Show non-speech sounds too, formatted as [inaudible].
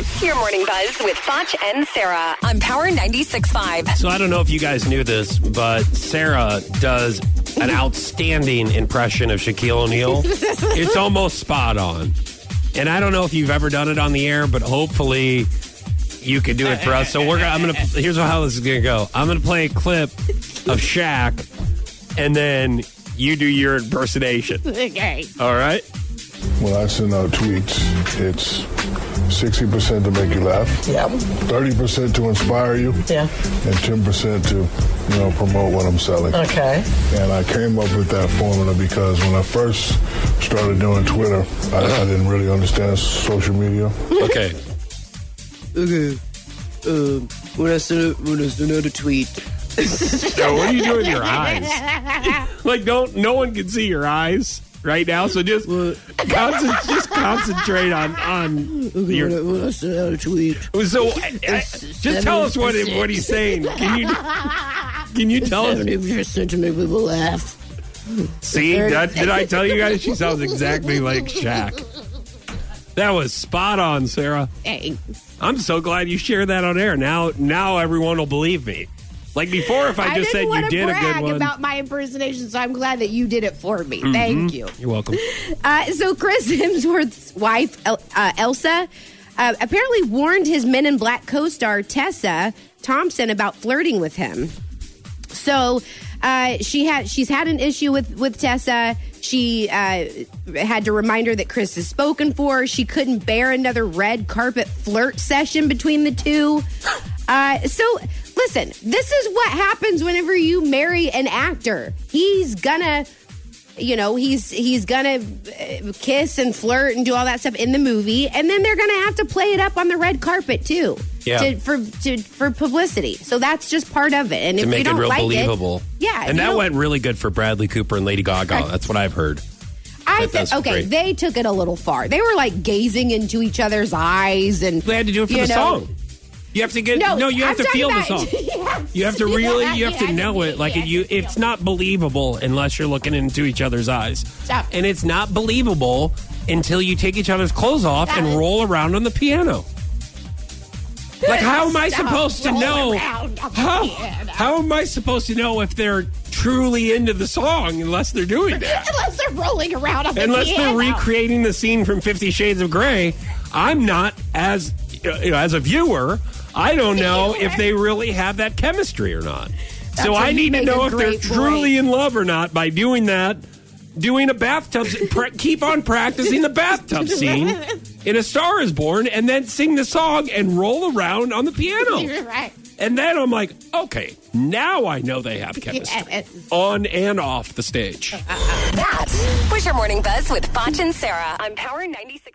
It's your morning buzz with Foch and Sarah on Power 96.5. So I don't know if you guys knew this, but Sarah does an [laughs] outstanding impression of Shaquille O'Neal. [laughs] it's almost spot on. And I don't know if you've ever done it on the air, but hopefully you can do it for us. So we're gonna, I'm gonna here's how this is gonna go. I'm gonna play a clip of Shaq, and then you do your impersonation. [laughs] Okay. All right? Well, I send out tweets, it's 60% to make you laugh, Yeah. 30% to inspire you, Yeah. and 10% to, you know, promote what I'm selling. Okay. And I came up with that formula because when I first started doing Twitter, I, I didn't really understand social media. [laughs] Okay. Okay. Um, when I send when I send out a tweet, So what are you doing with your [laughs] eyes? like don't no one can see your eyes right now, so just concent- just concentrate on on okay, your when I send tweet, so I- I- just tell us what it- what he's saying. Can you can you tell us? seventy percent to make people laugh. See, that, did I tell you guys? She sounds exactly like Shaq. That was spot on, Sarah. Hey, I'm so glad you shared that on air. Now, now everyone will believe me. Like before, if I just didn't said you want to did a brag good one. about my impersonation, so I'm glad that you did it for me. Mm-hmm. Thank you. You're welcome. [laughs] Uh, so Chris [laughs] Hemsworth's wife, El- uh, Elsa, uh, apparently warned his Men in Black co-star Tessa Thompson about flirting with him. So uh, she had she's had an issue with with Tessa. She uh, had to remind her that Chris is spoken for. She couldn't bear another red carpet flirt session between the two. [gasps] Uh, so listen, this is what happens whenever you marry an actor. He's gonna you know he's he's gonna uh, kiss and flirt and do all that stuff in the movie and then they're gonna have to play it up on the red carpet too Yeah. to, for to, for publicity so that's just part of it and to if make you it don't real like believable. it, yeah and that went really good for Bradley Cooper and Lady Gaga. That's what I've heard. I think okay great. they took it a little far they were like gazing into each other's eyes and They had to do it for the know, song. You have to get No, no. You have I'm to feel the song. [laughs] Yes. You have to really. Yeah, You have to know it. Like you it, you, it's not believable unless you're looking into each other's eyes. Stop. And it's not believable until you take each other's clothes off Stop and roll around on the piano. Like how am I Stop. supposed to Roll know? around on the How how am I supposed to know if they're truly into the song unless they're doing that? unless they're rolling around on the unless piano. they're recreating the scene from Fifty Shades of Grey, I'm not as uh, you know, as a viewer. I don't know if they really have that chemistry or not. so I need to know if they're great truly in love or not by doing that. Doing a bathtub, pra- keep on practicing the bathtub [laughs] scene in A Star Is Born, and then sing the song and roll around on the piano. [laughs] You're right And then I'm like, okay, now I know they have chemistry Yes. on and off the stage. [laughs] That was your morning buzz with Foch and Sarah on Power 96.5.